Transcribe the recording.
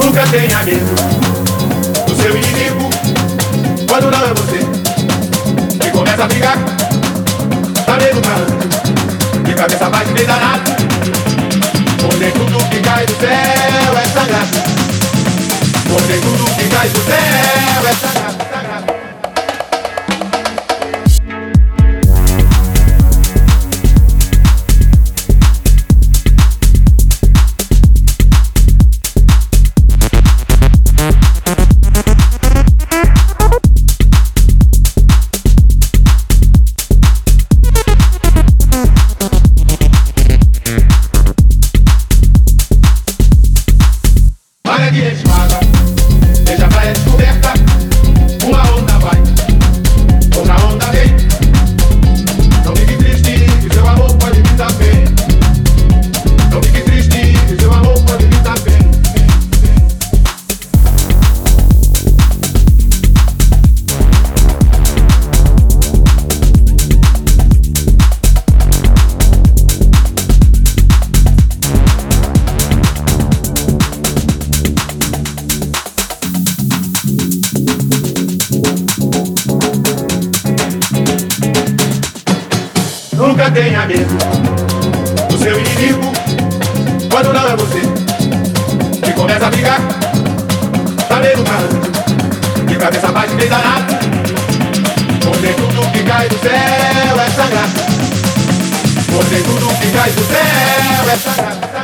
Nunca tenha medo do seu inimigo quando não é você. E começa a brigar, tá medo malandro, de cabeça baixa e danado. Onde tudo que cai do céu é sagrado. Onde tudo que cai do céu é sagrado. Nunca tenha medo do seu inimigo quando não é você que começa a brigar. Tá medo malandro, de cabeça baixa e meio danado. Onde tudo que cai do céu é sagrado. Onde tudo que cai do céu é sagrado.